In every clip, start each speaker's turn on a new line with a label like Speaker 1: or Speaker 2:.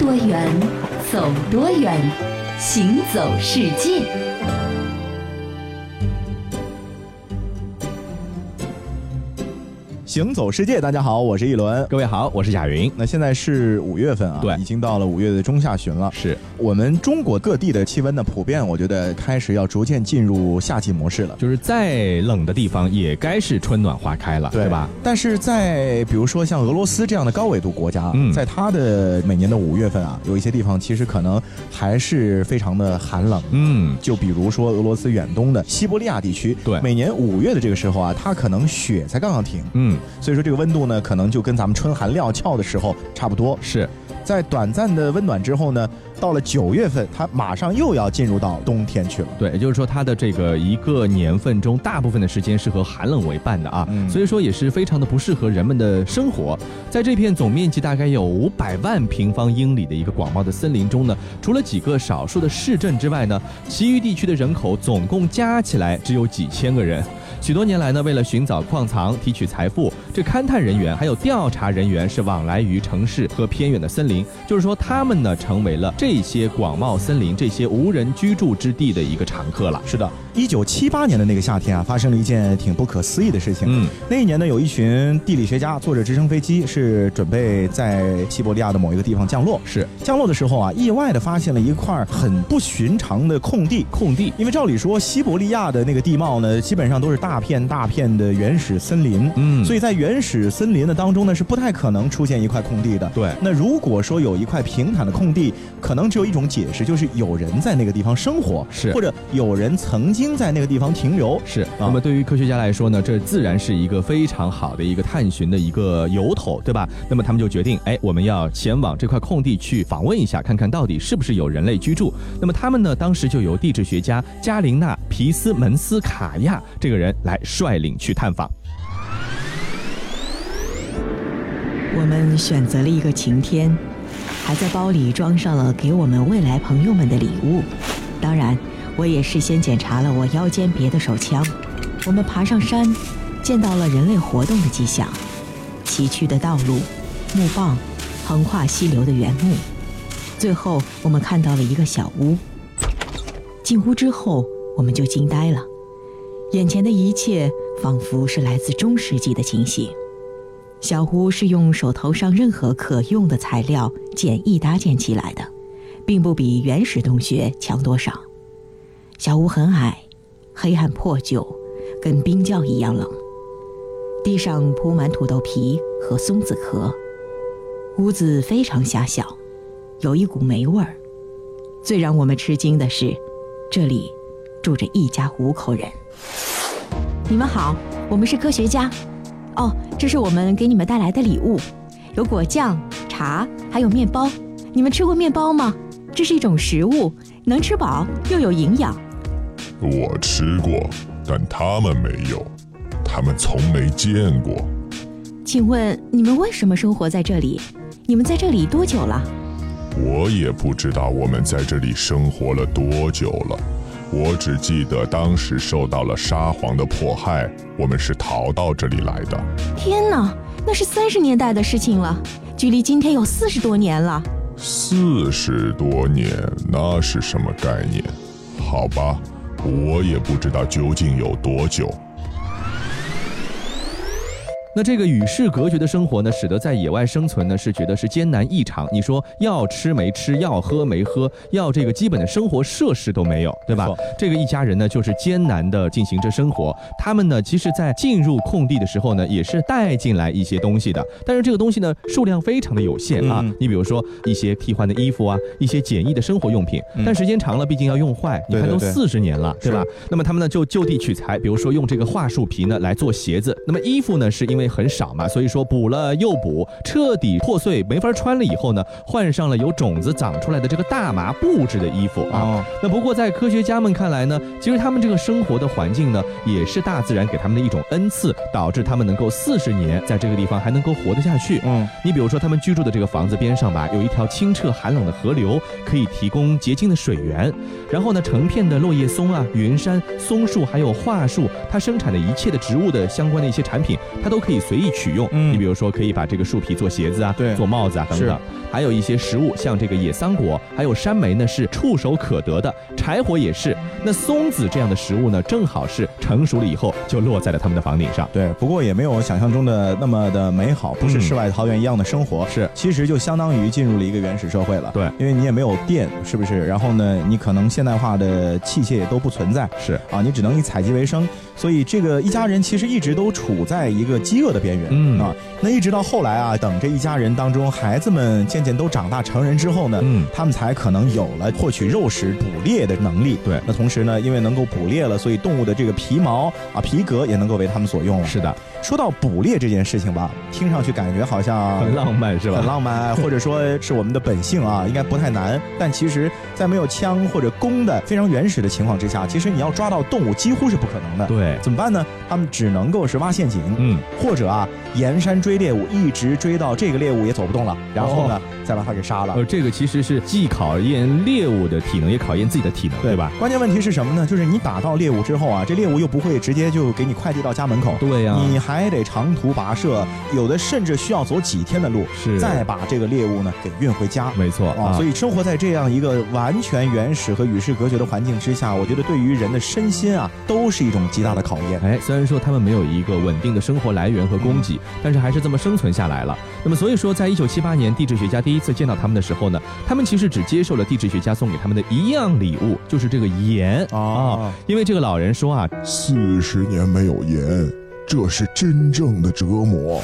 Speaker 1: 多远，走多远，行走世界。
Speaker 2: 行走世界，大家好，我是一轮。
Speaker 3: 各位好，我是贾云。
Speaker 2: 那现在是五月份啊，
Speaker 3: 对
Speaker 2: 已经到了五月的中下旬了。
Speaker 3: 是
Speaker 2: 我们中国各地的气温呢，普遍我觉得开始要逐渐进入夏季模式了。
Speaker 3: 就是再冷的地方也该是春暖花开了，对吧？？
Speaker 2: 但是在比如说像俄罗斯这样的高纬度国家，
Speaker 3: 嗯
Speaker 2: 在它的每年的五月份啊，有一些地方其实可能还是非常的寒冷。
Speaker 3: 嗯，
Speaker 2: 就比如说俄罗斯远东的西伯利亚地区，
Speaker 3: 对
Speaker 2: 每年五月的这个时候啊，它可能雪才刚刚停，
Speaker 3: 嗯，
Speaker 2: 所以说这个温度呢，可能就跟咱们春寒料峭的时候差不多。
Speaker 3: 是
Speaker 2: 在短暂的温暖之后呢，到了九月份，它马上又要进入到冬天去了。
Speaker 3: 对，也就是说它的这个一个年份中，大部分的时间是和寒冷为伴的啊，
Speaker 2: 嗯
Speaker 3: 所以说也是非常的不适合人们的生活。在这片总面积大概有五百万平方英里的一个广袤的森林中呢，除了几个少数的市镇之外呢，其余地区的人口总共加起来只有几千个人。许多年来呢，为了寻找矿藏、提取财富，这勘探人员还有调查人员是往来于城市和偏远的森林，就是说他们呢成为了这些广袤森林、这些无人居住之地的一个常客了。
Speaker 2: 是的，一九七八年的那个夏天啊，发生了一件挺不可思议的事情。
Speaker 3: 嗯，
Speaker 2: 那一年呢，有一群地理学家坐着直升飞机，是准备在西伯利亚的某一个地方降落。
Speaker 3: 是
Speaker 2: 降落的时候啊，意外的发现了一块很不寻常的空地。
Speaker 3: 空地。
Speaker 2: 因为照理说，西伯利亚的那个地貌呢，基本上都是大片大片的原始森林，
Speaker 3: 嗯
Speaker 2: 所以在原始森林的当中呢，是不太可能出现一块空地的。
Speaker 3: 对
Speaker 2: 那如果说有一块平坦的空地，可能只有一种解释，就是有人在那个地方生活，
Speaker 3: 是
Speaker 2: 或者有人曾经在那个地方停留。
Speaker 3: 是，那么对于科学家来说呢，这自然是一个非常好的一个探寻的一个由头，对吧？那么他们就决定，哎，我们要前往这块空地去访问一下，看看到底是不是有人类居住。那么他们呢，当时就由地质学家加琳娜·皮斯门斯卡亚这个人来率领去探访。
Speaker 4: 我们选择了一个晴天，还在包里装上了给我们未来朋友们的礼物。当然，我也事先检查了我腰间别的手枪。我们爬上山，见到了人类活动的迹象：崎岖的道路、木棒、横跨溪流的原木。最后，我们看到了一个小屋。进屋之后，我们就惊呆了，眼前的一切仿佛是来自中世纪的情形。小屋是用手头上任何可用的材料简易搭建起来的，并不比原始洞穴强多少。小屋很矮，黑暗破旧，跟冰窖一样冷。地上铺满土豆皮和松子壳，屋子非常狭小，有一股霉味儿。最让我们吃惊的是，这里住着一家五口人。你们好，我们是科学家。哦，这是我们给你们带来的礼物，有果酱、茶，还有面包。你们吃过面包吗？这是一种食物，能吃饱又有营养。
Speaker 5: 我吃过，但他们没有，他们从没见过。
Speaker 4: 请问你们为什么生活在这里？你们在这里多久了？
Speaker 5: 我也不知道我们在这里生活了多久了，我只记得当时受到了沙皇的迫害，我们是逃到这里来的。
Speaker 4: 天哪，那是三十年代的事情了，距离今天有四十多年了。
Speaker 5: 四十多年，那是什么概念？好吧，我也不知道究竟有多久。
Speaker 3: 那这个与世隔绝的生活呢，使得在野外生存呢是觉得是艰难异常。你说要吃没吃，要喝没喝，要这个基本的生活设施都没有，对吧？这个一家人呢就是艰难的进行着生活。他们呢，其实在进入空地的时候呢，也是带进来一些东西的，但是这个东西呢数量非常的有限啊。
Speaker 2: 嗯
Speaker 3: 你比如说一些替换的衣服啊，一些简易的生活用品，但时间长了毕竟要用坏，你看都四十年了，对吧？那么他们呢就就地取材，比如说用这个桦树皮呢来做鞋子。那么衣服呢是因为很少嘛，所以说补了又补，彻底破碎没法穿了以后呢，换上了有种子长出来的这个大麻布制的衣服啊。
Speaker 2: 哦，
Speaker 3: 那不过在科学家们看来呢，其实他们这个生活的环境呢，也是大自然给他们的一种恩赐，导致他们能够四十年在这个地方还能够活得下去。
Speaker 2: 嗯，
Speaker 3: 你比如说，他们居住的这个房子边上吧，有一条清澈寒冷的河流，可以提供洁净的水源。然后呢，成片的落叶松啊、云杉、松树，还有桦树，它生产的一切的植物的相关的一些产品，它都可以可以随意取用。
Speaker 2: 嗯
Speaker 3: 你比如说，可以把这个树皮做鞋子啊，
Speaker 2: 对
Speaker 3: 做帽子啊等等。还有一些食物，像这个野桑果，还有山莓呢，是触手可得的，柴火也是。那松子这样的食物呢，正好是成熟了以后就落在了他们的房顶上。
Speaker 2: 对，不过也没有想象中的那么的美好，不是
Speaker 3: 嗯
Speaker 2: 世外桃源一样的生活。
Speaker 3: 是
Speaker 2: 其实就相当于进入了一个原始社会了。
Speaker 3: 对
Speaker 2: 因为你也没有电，是不是？然后呢，你可能现代化的器械也都不存在。
Speaker 3: 是，
Speaker 2: 啊，你只能以采集为生，所以这个一家人其实一直都处在一个饥饿的边缘。
Speaker 3: 嗯
Speaker 2: 啊，那一直到后来啊，等这一家人当中孩子们渐渐都长大成人之后呢，
Speaker 3: 嗯
Speaker 2: 他们才可能有了获取肉食、捕猎的能力。
Speaker 3: 对
Speaker 2: 那同时呢，因为能够捕猎了，所以动物的这个皮毛啊、皮革也能够为他们所用了。
Speaker 3: 是的，
Speaker 2: 说到捕猎这件事情吧，听上去感觉好像
Speaker 3: 很浪漫是吧？
Speaker 2: 很浪漫，或者说是我们的本性啊，应该不太难。但其实，在没有枪或者弓的非常原始的情况之下，其实你要抓到动物几乎是不可能的。
Speaker 3: 对，
Speaker 2: 怎么办呢？他们只能够是挖陷阱，
Speaker 3: 嗯，
Speaker 2: 或者啊沿山追猎物，一直追到这个猎物也走不动了，然后呢、
Speaker 3: 哦
Speaker 2: 再把它给杀了。
Speaker 3: 呃，这个其实是既考验猎物的体能，也考验自己的体能，对吧？？
Speaker 2: 关键问题是什么呢？就是你打到猎物之后啊，这猎物又不会直接就给你快递到家门口，
Speaker 3: 对呀、
Speaker 2: 你还得长途跋涉，有的甚至需要走几天的路，
Speaker 3: 是
Speaker 2: 再把这个猎物呢给运回家。
Speaker 3: 没错
Speaker 2: 啊，所以生活在这样一个完全原始和与世隔绝的环境之下，我觉得对于人的身心啊，都是一种极大的考验。
Speaker 3: 哎，虽然说他们没有一个稳定的生活来源和供给，但是还是这么生存下来了。那么，所以说，在一九七八年，地质学家第一次见到他们的时候呢，他们其实只接受了地质学家送给他们的一样礼物，就是这个盐
Speaker 2: 啊
Speaker 3: 因为这个老人说啊
Speaker 5: 四十年没有盐，这是真正的折磨。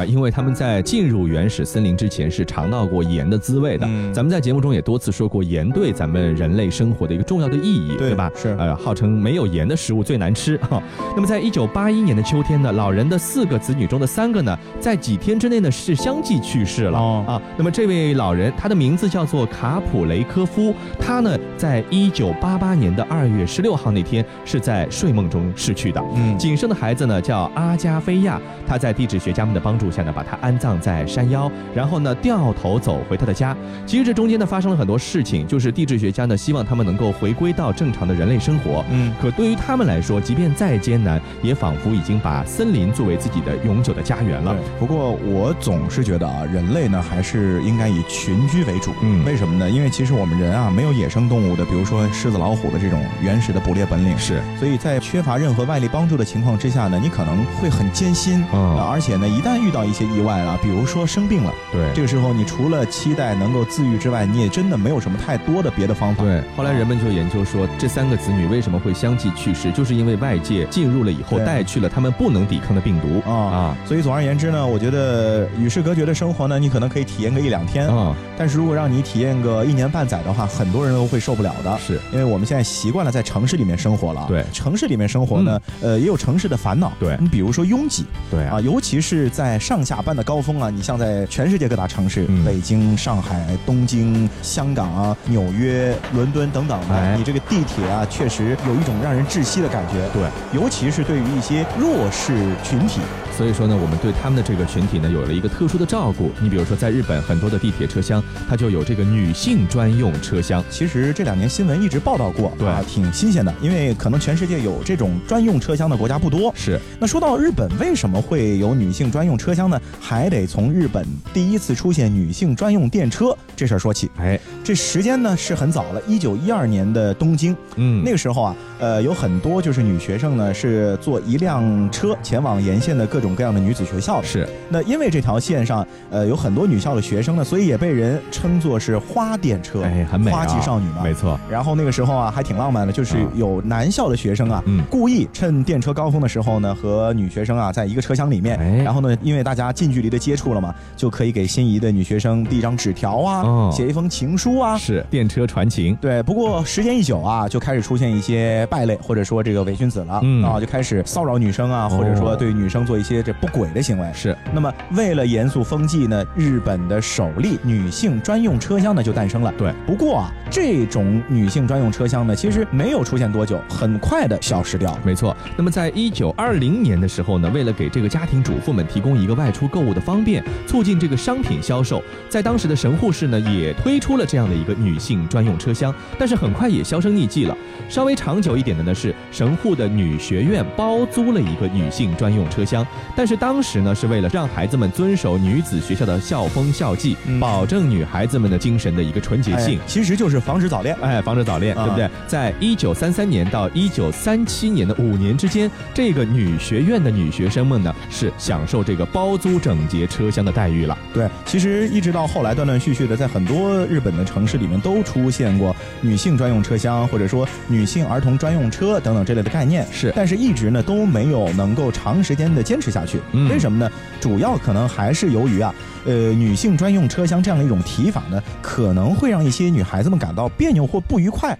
Speaker 3: 啊，因为他们在进入原始森林之前是尝到过盐的滋味的。
Speaker 2: 嗯
Speaker 3: 咱们在节目中也多次说过，盐对咱们人类生活的一个重要的意义，
Speaker 2: 对
Speaker 3: 吧？
Speaker 2: 是
Speaker 3: 呃，号称没有盐的食物最难吃哈。那么在一九八一年的秋天呢，老人的四个子女中的三个呢，在几天之内呢是相继去世了、
Speaker 2: 哦
Speaker 3: 啊。那么这位老人，他的名字叫做卡普雷科夫，他呢在一九八八年的二月十六号那天是在睡梦中逝去的。
Speaker 2: 嗯
Speaker 3: 仅剩的孩子呢叫阿加菲亚，他在地质学家们的帮助下呢，把他安葬在山腰，然后呢掉头走回他的家。其实这中间呢发生了很多事情，就是地质学家呢希望他们能够回归到正常的人类生活。
Speaker 2: 嗯，
Speaker 3: 可对于他们来说，即便再艰难，也仿佛已经把森林作为自己的永久的家园了。。
Speaker 2: 不过我总是觉得啊，人类呢还是应该以群居为主。
Speaker 3: 嗯
Speaker 2: 为什么呢？因为其实我们人啊没有野生动物的，比如说狮子、老虎的这种原始的捕猎本领。
Speaker 3: 是，
Speaker 2: 所以在缺乏任何外力帮助的情况之下呢，你可能会很艰辛。
Speaker 3: 嗯
Speaker 2: 啊而且呢，一旦遇到一些意外了，比如说生病了，
Speaker 3: 对。
Speaker 2: 这个时候你除了期待能够自愈之外，你也真的没有什么太多的别的方法。
Speaker 3: 对，后来人们就研究说，这三个子女为什么会相继去世，就是因为外界进入了以后，带去了他们不能抵抗的病毒。
Speaker 2: 啊
Speaker 3: 啊。
Speaker 2: 所以总而言之呢，我觉得与世隔绝的生活呢，你可能可以体验个一两天，
Speaker 3: 啊！
Speaker 2: 但是如果让你体验个一年半载的话，很多人都会受不了的。
Speaker 3: 是，
Speaker 2: 因为我们现在习惯了在城市里面生活了，
Speaker 3: 对。
Speaker 2: 城市里面生活呢，呃，也有城市的烦恼，
Speaker 3: 对。
Speaker 2: 你比如说拥挤。
Speaker 3: 对啊。
Speaker 2: 啊，，尤其是在上下班的高峰啊，你像在全世界各大城市，
Speaker 3: 嗯。
Speaker 2: 北京、上海、东京、香港啊、纽约、伦敦等等的，
Speaker 3: 哎。
Speaker 2: 你这个地铁啊，确实有一种让人窒息的感觉，
Speaker 3: 对，
Speaker 2: 尤其是对于一些弱势群体，
Speaker 3: 所以说呢，我们对他们的这个群体呢有了一个特殊的照顾。你比如说，在日本很多的地铁车厢，它就有这个女性专用车厢。
Speaker 2: 其实这两年新闻一直报道过，
Speaker 3: 对
Speaker 2: 啊，挺新鲜的，因为可能全世界有这种专用车厢的国家不多。
Speaker 3: 是，
Speaker 2: 那说到日本为什么会有女性专用车厢呢？还得从日本第一次出现女性专用电车这事儿说起。
Speaker 3: 哎，
Speaker 2: 这时间呢是很早了，一九一二年的东京，
Speaker 3: 嗯，
Speaker 2: 那个时候啊，呃，有很多就是女学生呢是坐一辆车前往沿线的各种各样的女子学校的。
Speaker 3: 是
Speaker 2: 那因为这条线上，呃，有很多女校的学生呢，所以也被人称作是花电车，
Speaker 3: 哎，很美、啊，
Speaker 2: 花季少女嘛。
Speaker 3: 没错，
Speaker 2: 然后那个时候啊，还挺浪漫的，就是
Speaker 3: 啊
Speaker 2: 有男校的学生啊，
Speaker 3: 嗯
Speaker 2: 故意趁电车高峰的时候呢，和女学生啊在一个车厢里面，
Speaker 3: 哎
Speaker 2: 然后呢，因为大家近距离的接触了嘛，就可以给心仪的女学生递一张纸条啊，
Speaker 3: 哦
Speaker 2: 写一封情书啊。
Speaker 3: 是电车传情。
Speaker 2: 对，不过时间一久啊，就开始出现一些败类，或者说这个伪君子了，
Speaker 3: 嗯
Speaker 2: 啊，就开始骚扰女生啊，
Speaker 3: 哦
Speaker 2: 或者说对女生做一些这不轨的行为。
Speaker 3: 是，
Speaker 2: 那么为了严肃风气呢，日本的首例女性专用车厢呢就诞生了。
Speaker 3: 对，
Speaker 2: 不过啊，这种女性专用车厢呢，其实没有出现多久，很快的消失掉。
Speaker 3: 没错。那么在一九二零年的时候呢，为了给这个家庭主妇们提供一个外出购物的方便，促进这个商品销售，在当时的神户市呢也推出了这样的一个女性专用车厢，但是很快也销声匿迹了。稍微长久一点的呢是神户的女学院包租了一个女性专用车厢，但是当时呢，是为了让孩子们遵守女子学校的校风校纪，
Speaker 2: 嗯
Speaker 3: 保证女孩子们的精神的一个纯洁性
Speaker 2: 哎。其实就是防止早恋。
Speaker 3: 哎，防止早恋，
Speaker 2: 啊
Speaker 3: 对不对？在一九三三年到一九三七年的五年之间，这个女学院的女学生们呢，是享受这个包租整洁车厢的待遇了。
Speaker 2: 对，其实一直到后来断断续续的，在很多日本的城市里面都出现过女性专用车厢，或者说女性儿童专用车等等这类的概念。
Speaker 3: 是
Speaker 2: 但是一直呢都没有能够长时间的坚持下去。
Speaker 3: 嗯
Speaker 2: 为什么呢？主要可能还是由于啊，呃，女性专用车厢这样的一种提法呢，可能会让一些女孩子们感到别扭或不愉快。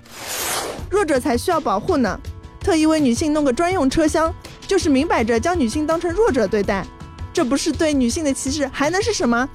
Speaker 6: 弱者才需要保护呢。特意为女性弄个专用车厢，就是明摆着将女性当成弱者对待，这不是对女性的歧视，还能是什么？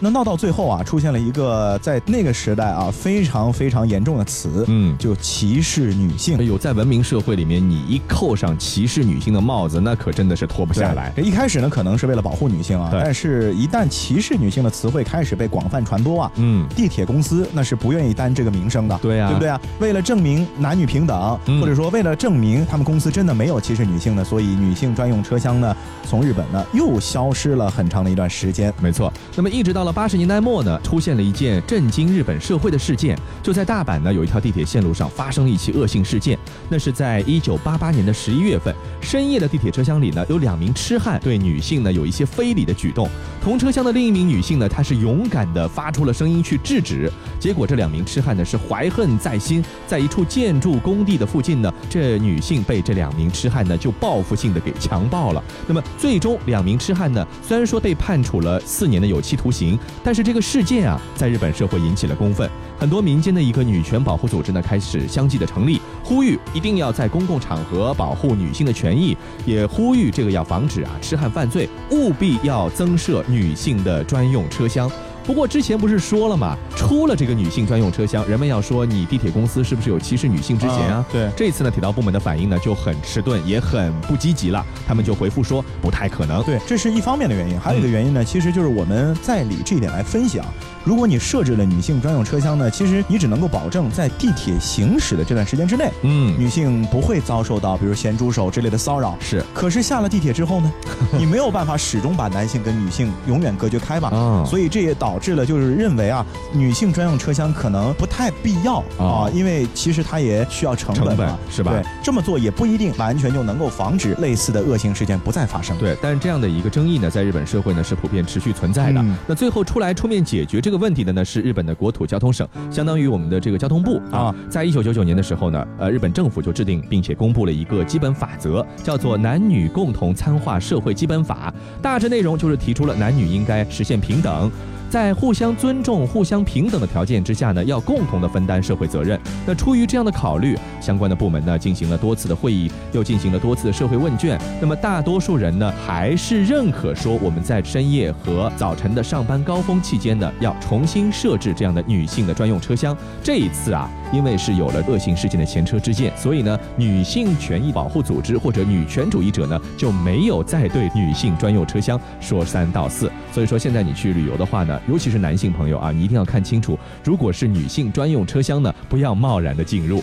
Speaker 2: 那闹到最后啊，出现了一个在那个时代啊非常非常严重的词，
Speaker 3: 嗯
Speaker 2: 就歧视女性
Speaker 3: 哎。呦，在文明社会里面，你一扣上歧视女性的帽子，那可真的是脱不下来。
Speaker 2: 对一开始呢，可能是为了保护女性啊，但是一旦歧视女性的词汇开始被广泛传播啊，
Speaker 3: 嗯，
Speaker 2: 地铁公司那是不愿意担这个名声的，
Speaker 3: 对啊
Speaker 2: 对不对啊？为了证明男女平等，
Speaker 3: 嗯
Speaker 2: 或者说为了证明他们公司真的没有歧视女性的，所以女性专用车厢呢，从日本呢又消失了很长的一段时间。
Speaker 3: 没错。那么一直到了八十年代末呢，出现了一件震惊日本社会的事件，就在大阪呢有一条地铁线路上发生了一起恶性事件。那是在一九八八年的十一月份，深夜的地铁车厢里呢，有两名痴汉对女性呢有一些非礼的举动。同车厢的另一名女性呢，她是勇敢的发出了声音去制止。结果这两名痴汉呢是怀恨在心，在一处建筑工地的附近呢，这女性被这两名痴汉呢就报复性的给强暴了。那么最终两名痴汉呢，虽然说被判处了四年的有期徒刑，但是这个事件啊，在日本社会引起了公愤，很多民间的一个女权保护组织呢开始相继的成立，呼吁一定要在公共场合保护女性的权益，也呼吁这个要防止啊痴汉犯罪，务必要增设女性的专用车厢。不过之前不是说了嘛，出了这个女性专用车厢，人们要说你地铁公司是不是有歧视女性之嫌啊？
Speaker 2: 对，
Speaker 3: 这次呢，铁道部门的反应呢就很迟钝，也很不积极了。他们就回复说不太可能。
Speaker 2: 对，这是一方面的原因，还有一个原因呢，其实就是我们在理这一点来分析啊。如果你设置了女性专用车厢呢，其实你只能够保证在地铁行驶的这段时间之内，
Speaker 3: 嗯，
Speaker 2: 女性不会遭受到比如咸猪手之类的骚扰。
Speaker 3: 是
Speaker 2: 可是下了地铁之后呢，你没有办法始终把男性跟女性永远隔绝开吧？
Speaker 3: 啊
Speaker 2: 所以这也导致了就是认为啊，女性专用车厢可能不太必要
Speaker 3: 啊
Speaker 2: 啊，因为其实它也需要成本
Speaker 3: 是吧
Speaker 2: 对，这么做也不一定完全就能够防止类似的恶性事件不再发生。
Speaker 3: 对，但是这样的一个争议呢，在日本社会呢是普遍持续存在的。
Speaker 2: 嗯
Speaker 3: 那最后出来出面解决这个问题的呢，是日本的国土交通省，相当于我们的这个交通部啊
Speaker 2: 啊。
Speaker 3: 在一九九九年的时候呢，呃，日本政府就制定并且公布了一个基本法则，叫做《男女共同参化社会基本法》，大致内容就是提出了男女应该实现平等。在互相尊重、互相平等的条件之下呢，要共同的分担社会责任。那出于这样的考虑，相关的部门呢进行了多次的会议，又进行了多次的社会问卷。那么大多数人呢还是认可说，我们在深夜和早晨的上班高峰期间呢，要重新设置这样的女性的专用车厢。这一次啊，因为是有了恶性事件的前车之鉴，所以呢，女性权益保护组织或者女权主义者呢就没有再对女性专用车厢说三道四。所以说，现在你去旅游的话呢，尤其是男性朋友啊，你一定要看清楚，如果是女性专用车厢呢，不要贸然的进入。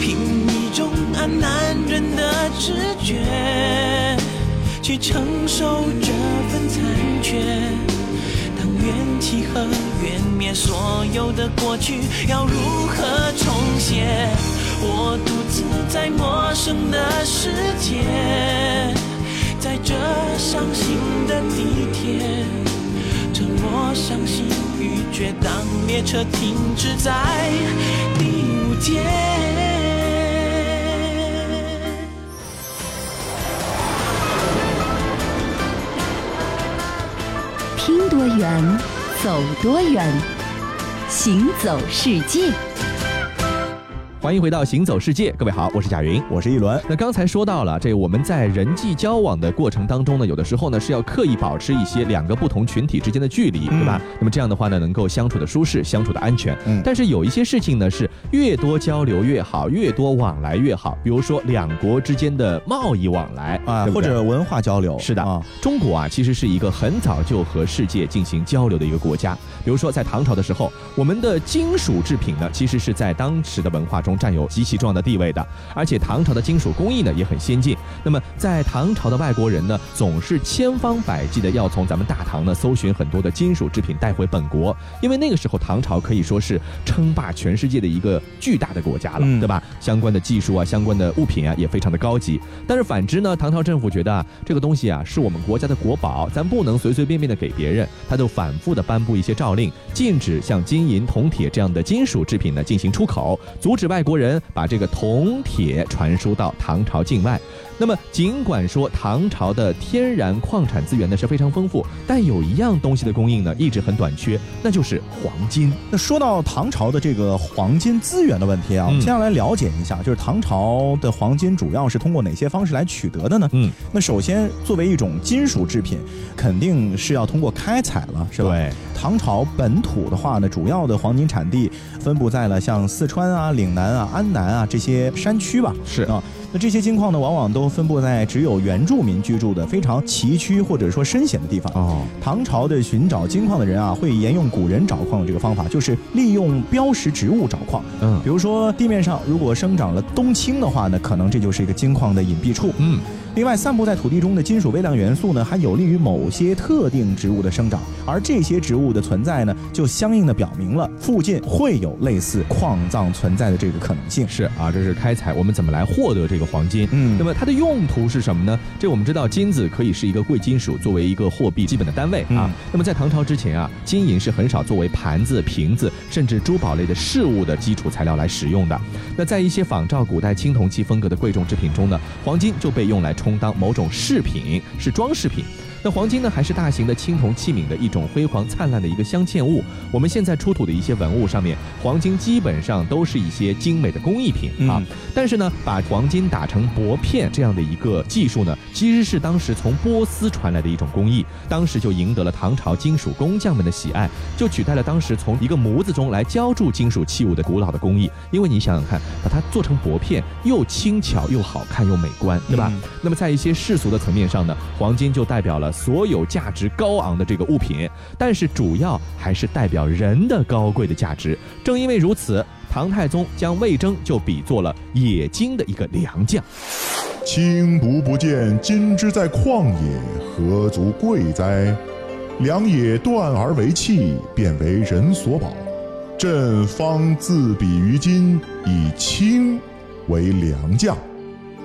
Speaker 7: 凭一种啊男人的直觉，去承受这份残缺。当缘起和缘灭，所有的过去要如何重写？我独自在陌生的世界，在这伤心的地铁。我、伤心欲绝，当列车停止在第五节。
Speaker 1: 听多远，走多远，行走世界。
Speaker 3: 欢迎回到行走世界，各位好，我是贾云。
Speaker 2: 我是一轮，
Speaker 3: 那刚才说到了，这我们在人际交往的过程当中呢，有的时候呢是要刻意保持一些两个不同群体之间的距离，对吧？那么这样的话呢，能够相处的舒适，相处的安全。
Speaker 2: 嗯
Speaker 3: 但是有一些事情呢，是越多交流越好，越多往来越好。比如说两国之间的贸易往来
Speaker 2: 啊，
Speaker 3: 对对
Speaker 2: 或者文化交流，
Speaker 3: 是的，
Speaker 2: 啊，
Speaker 3: 中国啊，其实是一个很早就和世界进行交流的一个国家。比如说，在唐朝的时候，我们的金属制品呢，其实是在当时的文化占有极其重要的地位的。而且唐朝的金属工艺呢也很先进。那么在唐朝的外国人呢，总是千方百计的要从咱们大唐呢搜寻很多的金属制品带回本国，因为那个时候唐朝可以说是称霸全世界的一个巨大的国家了，
Speaker 2: 嗯
Speaker 3: 对吧？相关的技术啊，相关的物品啊，也非常的高级。但是反之呢，唐朝政府觉得啊，这个东西啊是我们国家的国宝，咱不能随随便便的给别人，他就反复的颁布一些诏令，禁止像金银、铜、铁这样的金属制品呢进行出口，阻止外国人把这个铜、铁传输到唐朝境外。那么，尽管说唐朝的天然矿产资源呢是非常丰富，但有一样东西的供应呢一直很短缺，那就是黄金。
Speaker 2: 那说到唐朝的这个黄金资源的问题啊，我们
Speaker 3: 嗯
Speaker 2: 接下来了解一下，就是唐朝的黄金主要是通过哪些方式来取得的呢？
Speaker 3: 嗯，
Speaker 2: 那首先作为一种金属制品，肯定是要通过开采了，是吧？
Speaker 3: 对。
Speaker 2: 唐朝本土的话呢，主要的黄金产地分布在了像四川啊、岭南啊、安南啊这些山区吧。
Speaker 3: 是
Speaker 2: 啊，那这些金矿呢，往往都分布在只有原住民居住的非常崎岖或者说深险的地方。
Speaker 3: 哦，
Speaker 2: 唐朝的寻找金矿的人啊，会沿用古人找矿的这个方法，就是利用标识植物找矿。
Speaker 3: 嗯
Speaker 2: 比如说地面上如果生长了冬青的话呢，可能这就是一个金矿的隐蔽处。
Speaker 3: 嗯，
Speaker 2: 另外，散布在土地中的金属微量元素呢，还有利于某些特定植物的生长，而这些植物的存在呢，就相应的表明了附近会有类似矿藏存在的这个可能性。
Speaker 3: 是啊，这是开采，我们怎么来获得这个黄金？
Speaker 2: 嗯
Speaker 3: 那么它的用途是什么呢？这我们知道，金子可以是一个贵金属，作为一个货币基本的单位啊。
Speaker 2: 嗯
Speaker 3: 那么在唐朝之前啊，金银是很少作为盘子、瓶子，甚至珠宝类的饰物的基础材料来使用的。那在一些仿照古代青铜器风格的贵重制品中呢，黄金就被用来充当某种饰品，是装饰品。那黄金呢，还是大型的青铜器皿的一种辉煌灿烂的一个镶嵌物。我们现在出土的一些文物上面，黄金基本上都是一些精美的工艺品啊。
Speaker 2: 嗯
Speaker 3: 但是呢，把黄金打成薄片这样的一个技术呢，其实是当时从波斯传来的一种工艺，当时就赢得了唐朝金属工匠们的喜爱，就取代了当时从一个模子中来浇铸金属器物的古老的工艺。因为你想想看，把它做成薄片，又轻巧又好看又美观，对吧？
Speaker 2: 嗯
Speaker 3: 那么在一些世俗的层面上呢，黄金就代表了所有价值高昂的这个物品，但是主要还是代表人的高贵的价值。正因为如此，唐太宗将魏征就比作了冶金的一个良将。
Speaker 5: 青独不见金之在旷野，何足贵哉？良也断而为器，便为人所宝。朕方自比于金，以青为良将。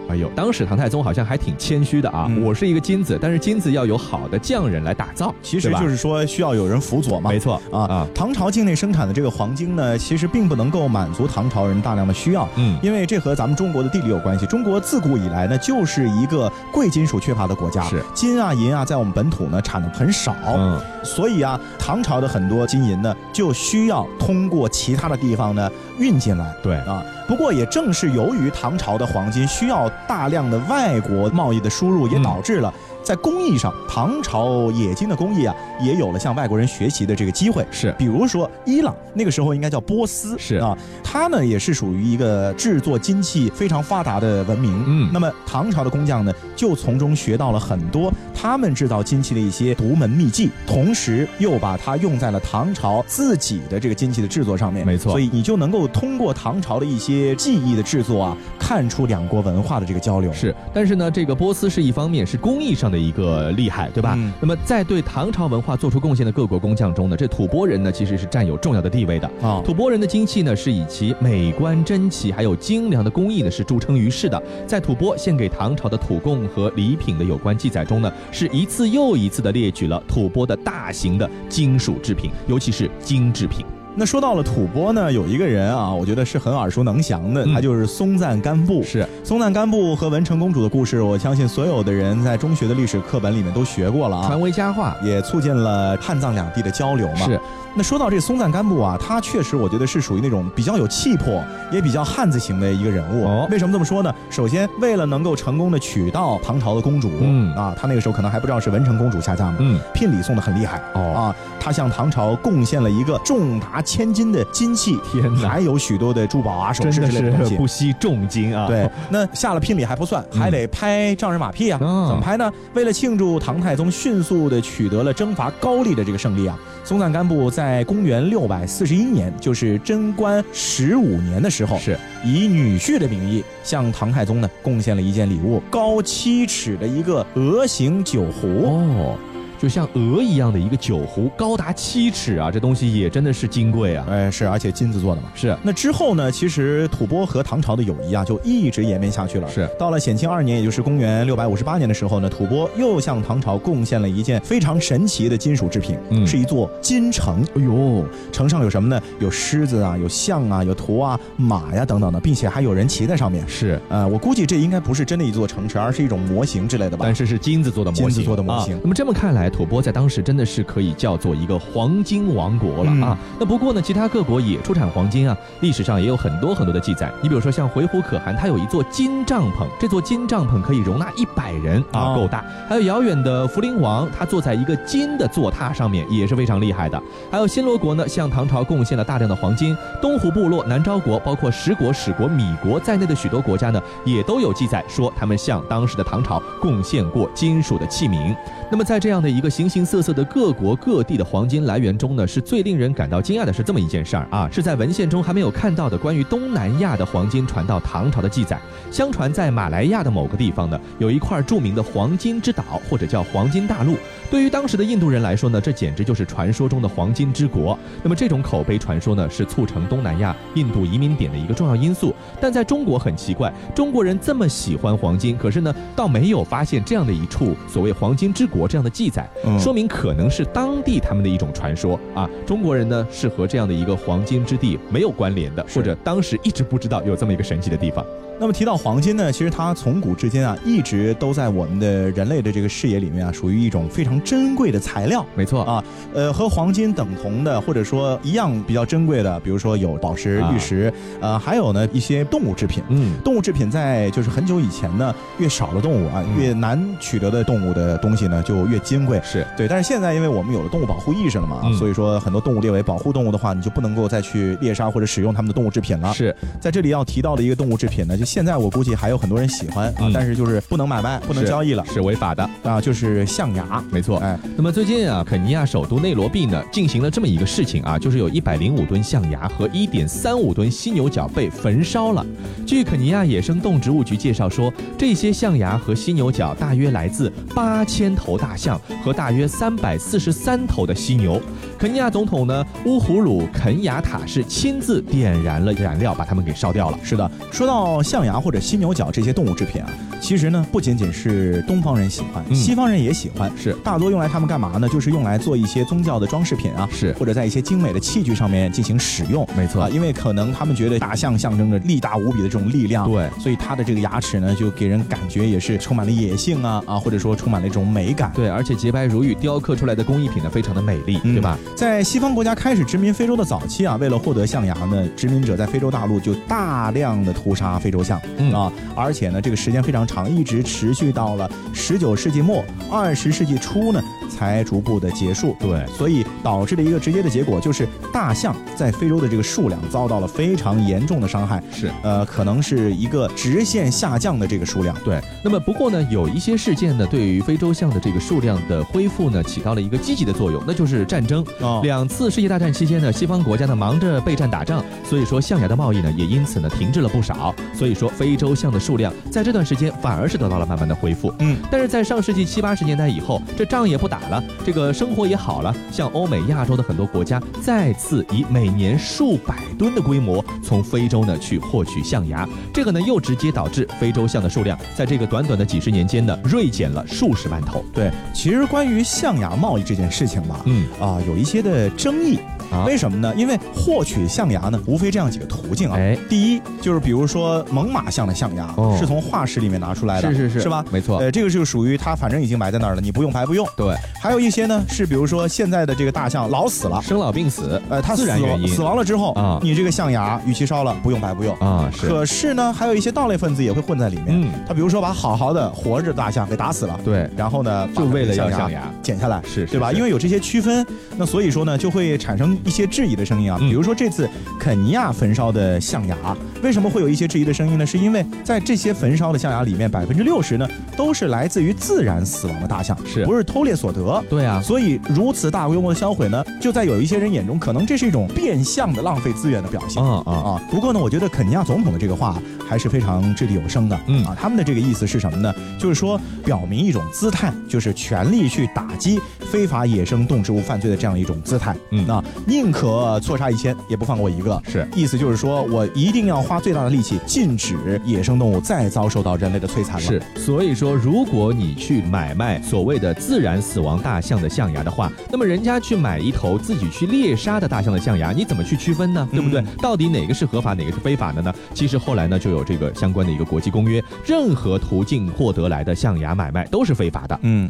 Speaker 3: 哎呦，当时唐太宗好像还挺谦虚的啊，
Speaker 2: 嗯
Speaker 3: 我是一个金子，但是金子要有好的匠人来打造，
Speaker 2: 其实就是说需要有人辅佐嘛。
Speaker 3: 没错
Speaker 2: 啊
Speaker 3: 啊，
Speaker 2: 唐朝境内生产的这个黄金呢，其实并不能够满足唐朝人大量的需要。
Speaker 3: 嗯
Speaker 2: 因为这和咱们中国的地理有关系。中国自古以来呢，就是一个贵金属缺乏的国家，
Speaker 3: 是
Speaker 2: 金啊银啊，在我们本土呢产的很少。
Speaker 3: 嗯，
Speaker 2: 所以啊，唐朝的很多金银呢，就需要通过其他的地方呢运进来。
Speaker 3: 对
Speaker 2: 啊，不过也正是由于唐朝的黄金需要大量的外国贸易的输入，也
Speaker 3: 嗯
Speaker 2: 导致了。在工艺上，唐朝冶金的工艺啊，也有了向外国人学习的这个机会。
Speaker 3: 是
Speaker 2: 比如说伊朗，那个时候应该叫波斯，
Speaker 3: 是
Speaker 2: 啊，它呢也是属于一个制作金器非常发达的文明。
Speaker 3: 嗯
Speaker 2: 那么唐朝的工匠呢，就从中学到了很多他们制造金器的一些独门秘技，同时又把它用在了唐朝自己的这个金器的制作上面。
Speaker 3: 没错
Speaker 2: 所以你就能够通过唐朝的一些技艺的制作啊，看出两国文化的这个交流。
Speaker 3: 是，但是呢，这个波斯是一方面，是工艺上的一个厉害，对吧？
Speaker 2: 嗯
Speaker 3: 那么在对唐朝文化做出贡献的各国工匠中呢，这吐蕃人呢其实是占有重要的地位的。
Speaker 2: 啊，
Speaker 3: 吐蕃人的精器呢，是以其美观、珍奇，还有精良的工艺呢，是著称于世的。在吐蕃献给唐朝的土贡和礼品的有关记载中呢，是一次又一次的列举了吐蕃的大型的金属制品，尤其是金制品。
Speaker 2: 那说到了吐蕃呢，有一个人啊，我觉得是很耳熟能详的，
Speaker 3: 嗯
Speaker 2: 他就是松赞干布。
Speaker 3: 是
Speaker 2: 松赞干布和文成公主的故事，我相信所有的人在中学的历史课本里面都学过了啊
Speaker 3: 传。为佳话。
Speaker 2: 也促进了汉藏两地的交流嘛。
Speaker 3: 是，
Speaker 2: 那说到这松赞干布啊，他确实我觉得是属于那种比较有气魄，也比较汉子型的一个人物。
Speaker 3: 哦
Speaker 2: 为什么这么说呢？首先，为了能够成功的娶到唐朝的公主，
Speaker 3: 嗯
Speaker 2: 啊，他那个时候可能还不知道是文成公主下嫁嘛，
Speaker 3: 嗯，
Speaker 2: 聘礼送的很厉害。
Speaker 3: 哦
Speaker 2: 啊，他向唐朝贡献了一个重达千金的金器，
Speaker 3: 天哪
Speaker 2: 还有许多的珠宝啊、首饰之类的东西。
Speaker 3: 不惜重金啊！
Speaker 2: 对，那下了聘礼还不算，还得拍丈人马屁啊！
Speaker 3: 嗯
Speaker 2: 怎么拍呢？为了庆祝唐太宗迅速的取得了征伐高丽的这个胜利啊，松赞干布在公元六百四十一年，就是贞观十五年的时候，
Speaker 3: 是
Speaker 2: 以女婿的名义向唐太宗呢贡献了一件礼物，高七尺的一个鹅形酒壶。
Speaker 3: 哦，就像鹅一样的一个酒壶，高达七尺啊，这东西也真的是金贵啊！
Speaker 2: 哎，是，而且金子做的嘛。
Speaker 3: 是
Speaker 2: 那之后呢，其实吐蕃和唐朝的友谊啊，就一直延绵下去了。
Speaker 3: 是
Speaker 2: 到了显庆二年，也就是公元六百五十八年的时候呢，吐蕃又向唐朝贡献了一件非常神奇的金属制品，
Speaker 3: 嗯
Speaker 2: 是一座金城。
Speaker 3: 哎呦，
Speaker 2: 城上有什么呢？有狮子啊，有象啊，有驼啊、马呀等等的，并且还有人骑在上面。
Speaker 3: 是，
Speaker 2: 呃，我估计这应该不是真的一座城池，而是一种模型之类的吧。
Speaker 3: 但是是金子做的模型，
Speaker 2: 金子做的模型
Speaker 3: 啊那么这么看来，吐蕃在当时真的是可以叫做一个黄金王国了、
Speaker 2: 嗯
Speaker 3: 啊。那不过呢，其他各国也出产黄金啊，历史上也有很多很多的记载。你比如说像回鹘可汗，他有一座金帐篷，这座金帐篷可以容纳一百人啊，
Speaker 2: 哦
Speaker 3: 够大。还有遥远的福陵王，他坐在一个金的座榻上面，也是非常厉害的。还有新罗国呢，向唐朝贡献了大量的黄金。东湖部落、南诏国，包括十国、史国、米国在内的许多国家呢，也都有记载说他们向当时的唐朝贡献过金属的器皿。那么在这样的一一个形形色色的各国各地的黄金来源中呢，是最令人感到惊讶的是这么一件事儿啊，是在文献中还没有看到的关于东南亚的黄金传到唐朝的记载。相传在马来亚的某个地方呢，有一块著名的黄金之岛，或者叫黄金大陆。对于当时的印度人来说呢，这简直就是传说中的黄金之国。那么这种口碑传说呢，是促成东南亚印度移民点的一个重要因素。但在中国很奇怪，中国人这么喜欢黄金，可是呢，倒没有发现这样的一处所谓黄金之国这样的记载，
Speaker 2: 嗯
Speaker 3: 说明可能是当地他们的一种传说啊。中国人呢是和这样的一个黄金之地没有关联的，或者当时一直不知道有这么一个神奇的地方。
Speaker 2: 那么提到黄金呢，其实它从古至今啊，一直都在我们的人类的这个视野里面啊，属于一种非常珍贵的材料。
Speaker 3: 没错
Speaker 2: 啊，呃，和黄金等同的，或者说一样比较珍贵的，比如说有宝石、
Speaker 3: 啊
Speaker 2: 玉石，呃，还有呢一些动物制品。
Speaker 3: 嗯，
Speaker 2: 动物制品在就是很久以前呢，越少的动物啊，
Speaker 3: 嗯
Speaker 2: 越难取得的动物的东西呢，就越金贵。
Speaker 3: 是
Speaker 2: 对，但是现在因为我们有了动物保护意识了嘛，
Speaker 3: 嗯
Speaker 2: 所以说很多动物列为保护动物的话，你就不能够再去猎杀或者使用它们的动物制品了。
Speaker 3: 是，
Speaker 2: 在这里要提到的一个动物制品呢，就现在我估计还有很多人喜欢啊，
Speaker 3: 嗯
Speaker 2: 但是就是不能买卖，不能交易了
Speaker 3: 是违法的。
Speaker 2: 啊，就是象牙。
Speaker 3: 没错，
Speaker 2: 哎，
Speaker 3: 那么最近啊，肯尼亚首都内罗毕呢进行了这么一个事情啊，就是有一百零五吨象牙和一点三五吨犀牛角被焚烧了。据肯尼亚野生动植物局介绍说，这些象牙和犀牛角大约来自八千头大象和大约三百四十三头的犀牛。肯尼亚总统呢乌胡鲁肯雅塔是亲自点燃了燃料，把它们给烧掉了。
Speaker 2: 是的，说到象牙或者犀牛角这些动物制品啊，其实呢不仅仅是东方人喜欢，
Speaker 3: 嗯
Speaker 2: 西方人也喜欢。
Speaker 3: 是
Speaker 2: 大多用来他们干嘛呢？就是用来做一些宗教的装饰品啊，
Speaker 3: 是
Speaker 2: 或者在一些精美的器具上面进行使用。
Speaker 3: 没错
Speaker 2: 啊，因为可能他们觉得大象象征着力大无比的这种力量，
Speaker 3: 对
Speaker 2: 所以它的这个牙齿呢，就给人感觉也是充满了野性啊啊，或者说充满了一种美感。
Speaker 3: 对，而且洁白如玉，雕刻出来的工艺品呢非常的美丽，
Speaker 2: 嗯
Speaker 3: 对吧？
Speaker 2: 在西方国家开始殖民非洲的早期啊，为了获得象牙呢，殖民者在非洲大陆就大量的屠杀非洲象，
Speaker 3: 嗯
Speaker 2: 啊，而且呢，这个时间非常长，一直持续到了十九世纪末、二十世纪初呢，才逐步的结束。
Speaker 3: 对
Speaker 2: 所以导致的一个直接的结果就是，大象在非洲的这个数量遭到了非常严重的伤害，
Speaker 3: 是。
Speaker 2: 呃，可能是一个直线下降的这个数量。
Speaker 3: 对，那么不过呢，有一些事件呢，对于非洲象的这个数量的恢复呢，起到了一个积极的作用，那就是战争。
Speaker 2: 哦
Speaker 3: 两次世界大战期间呢，西方国家呢忙着备战打仗，所以说象牙的贸易呢也因此呢停滞了不少。所以说非洲象的数量在这段时间反而是得到了慢慢的恢复。
Speaker 2: 嗯，
Speaker 3: 但是在上世纪七八十年代以后，这仗也不打了，这个生活也好了，像欧美、亚洲的很多国家再次以每年数百吨的规模从非洲呢去获取象牙，这个呢又直接导致非洲象的数量在这个短短的几十年间呢锐减了数十万头。
Speaker 2: 对，其实关于象牙贸易这件事情吧，
Speaker 3: 嗯
Speaker 2: 啊，有一些的争议。
Speaker 3: 啊
Speaker 2: 为什么呢？因为获取象牙呢，无非这样几个途径啊。
Speaker 3: 哎
Speaker 2: 第一就是比如说猛犸象的象牙、
Speaker 3: 哦
Speaker 2: 是从化石里面拿出来的，
Speaker 3: 是是是
Speaker 2: 是吧？
Speaker 3: 没错
Speaker 2: 呃，这个就属于它反正已经埋在那儿了，你不用白不用。
Speaker 3: 对，
Speaker 2: 还有一些呢是比如说现在的这个大象老死了，
Speaker 3: 生老病死，
Speaker 2: 呃，它死
Speaker 3: 自然
Speaker 2: 死亡了之后
Speaker 3: 啊
Speaker 2: 你这个象牙与其烧了，不用白不用。
Speaker 3: 啊是，
Speaker 2: 可是呢，还有一些盗猎分子也会混在里面。
Speaker 3: 嗯
Speaker 2: 他比如说把好好的活着的大象给打死了，
Speaker 3: 对，
Speaker 2: 然后呢，
Speaker 3: 就为了象牙
Speaker 2: 剪下来，
Speaker 3: 是是
Speaker 2: 对吧？因为有这些区分，那所以说呢，就会产生一些质疑的声音啊，
Speaker 3: 嗯
Speaker 2: 比如说这次肯尼亚焚烧的象牙，为什么会有一些质疑的声音呢？是因为在这些焚烧的象牙里面，百分之六十呢都是来自于自然死亡的大象，
Speaker 3: 是
Speaker 2: 不是偷猎所得？
Speaker 3: 对啊，
Speaker 2: 所以如此大规模的销毁呢，就在有一些人眼中，可能这是一种变相的浪费资源的表现。
Speaker 3: 啊啊，
Speaker 2: 啊，不过呢，我觉得肯尼亚总统的这个话还是非常掷地有声的。
Speaker 3: 嗯
Speaker 2: 啊，他们的这个意思是什么呢？就是说表明一种姿态，就是全力去打击非法野生动植物犯罪的这样一种姿态。
Speaker 3: 嗯
Speaker 2: 那宁可错杀一千，也不放过一个。
Speaker 3: 是
Speaker 2: 意思就是说我一定要花最大的力气，禁止野生动物再遭受到人类的摧残了。
Speaker 3: 是，所以说，如果你去买卖所谓的自然死亡大象的象牙的话，那么人家去买一头自己去猎杀的大象的象牙，你怎么去区分呢？对不对？
Speaker 2: 嗯
Speaker 3: 到底哪个是合法，哪个是非法的呢？其实后来呢，就有这个相关的一个国际公约，任何途径获得来的象牙买卖都是非法的。
Speaker 2: 嗯，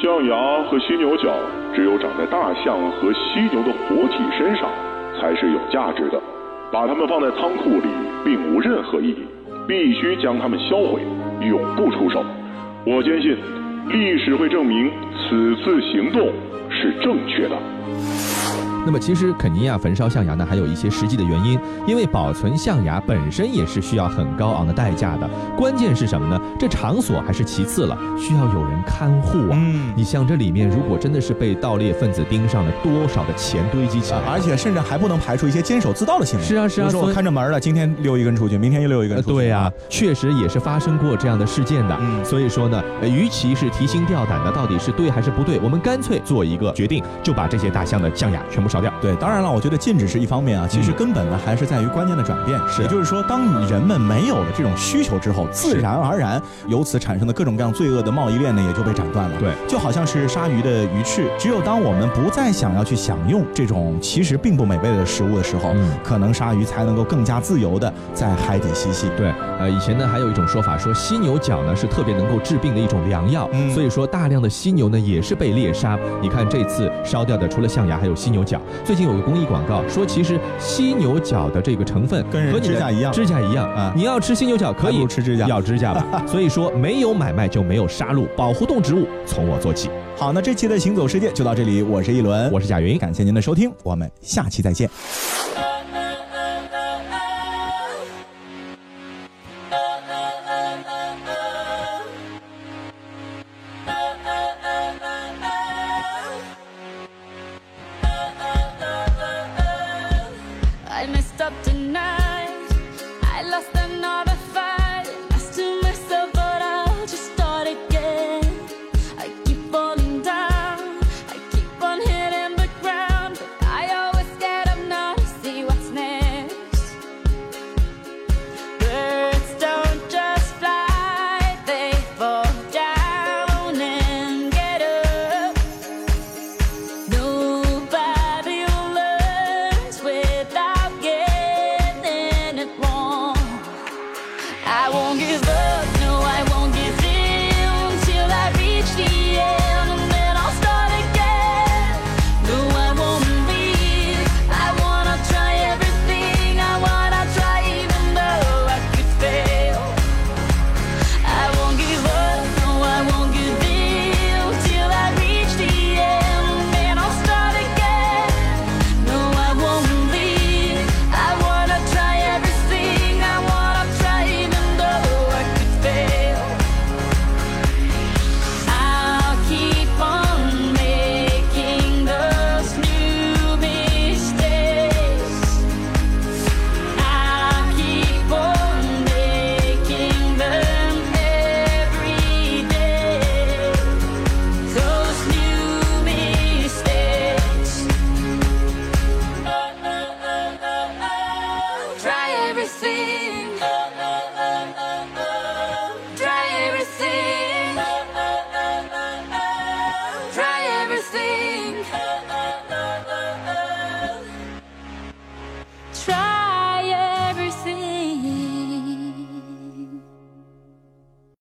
Speaker 5: 象牙和犀牛角只有长在大象和犀牛的活体身上才是有价值的，把它们放在仓库里并无任何意义，必须将它们销毁，永不出手。我坚信，历史会证明此次行动是正确的。
Speaker 3: 那么其实肯尼亚焚烧象牙呢，还有一些实际的原因，因为保存象牙本身也是需要很高昂的代价的。关键是什么呢？这场所还是其次了，需要有人看护啊。
Speaker 2: 嗯
Speaker 3: 你像这里面如果真的是被盗猎分子盯上了，多少的钱堆积起来
Speaker 2: 啊，而且甚至还不能排除一些监守自盗的行为。
Speaker 3: 是啊是啊
Speaker 2: 说看着门了，今天溜一根出去，明天又溜一根
Speaker 3: 呃，
Speaker 2: 出去。
Speaker 3: 对呀、确实也是发生过这样的事件的。
Speaker 2: 嗯
Speaker 3: 所以说呢，呃与其是提心吊胆的到底是对还是不对，我们干脆做一个决定，就把这些大象的象牙全部烧掉。
Speaker 2: 对，当然了，我觉得禁止是一方面啊，其实
Speaker 3: 嗯
Speaker 2: 根本呢还是在于观念的转变。
Speaker 3: 是
Speaker 2: 也就是说，当人们没有了这种需求之后，自然而然由此产生的各种各样罪恶的贸易链呢，也就被斩断了。
Speaker 3: 对，
Speaker 2: 就好像是鲨鱼的鱼翅，只有当我们不再想要去享用这种其实并不美味的食物的时候，
Speaker 3: 嗯
Speaker 2: 可能鲨鱼才能够更加自由的在海底嬉戏。
Speaker 3: 对，呃，以前呢还有一种说法说犀牛角呢是特别能够治病的一种良药，
Speaker 2: 嗯
Speaker 3: 所以说大量的犀牛呢也是被猎杀。你看这次烧掉的除了象牙，还有犀牛角。最近有个公益广告说，其实犀牛角的这个成分
Speaker 2: 跟人指甲一样
Speaker 3: 指甲一样
Speaker 2: 啊
Speaker 3: 你要吃犀牛角可
Speaker 2: 以不
Speaker 3: 以
Speaker 2: 吃指甲
Speaker 3: 咬指甲吧。所以说没有买卖就没有杀戮，保护动植物从我做起。
Speaker 2: 好，那这期的行走世界就到这里，我是一轮，
Speaker 3: 我是贾云，
Speaker 2: 感谢您的收听，我们下期再见。I lost another fight.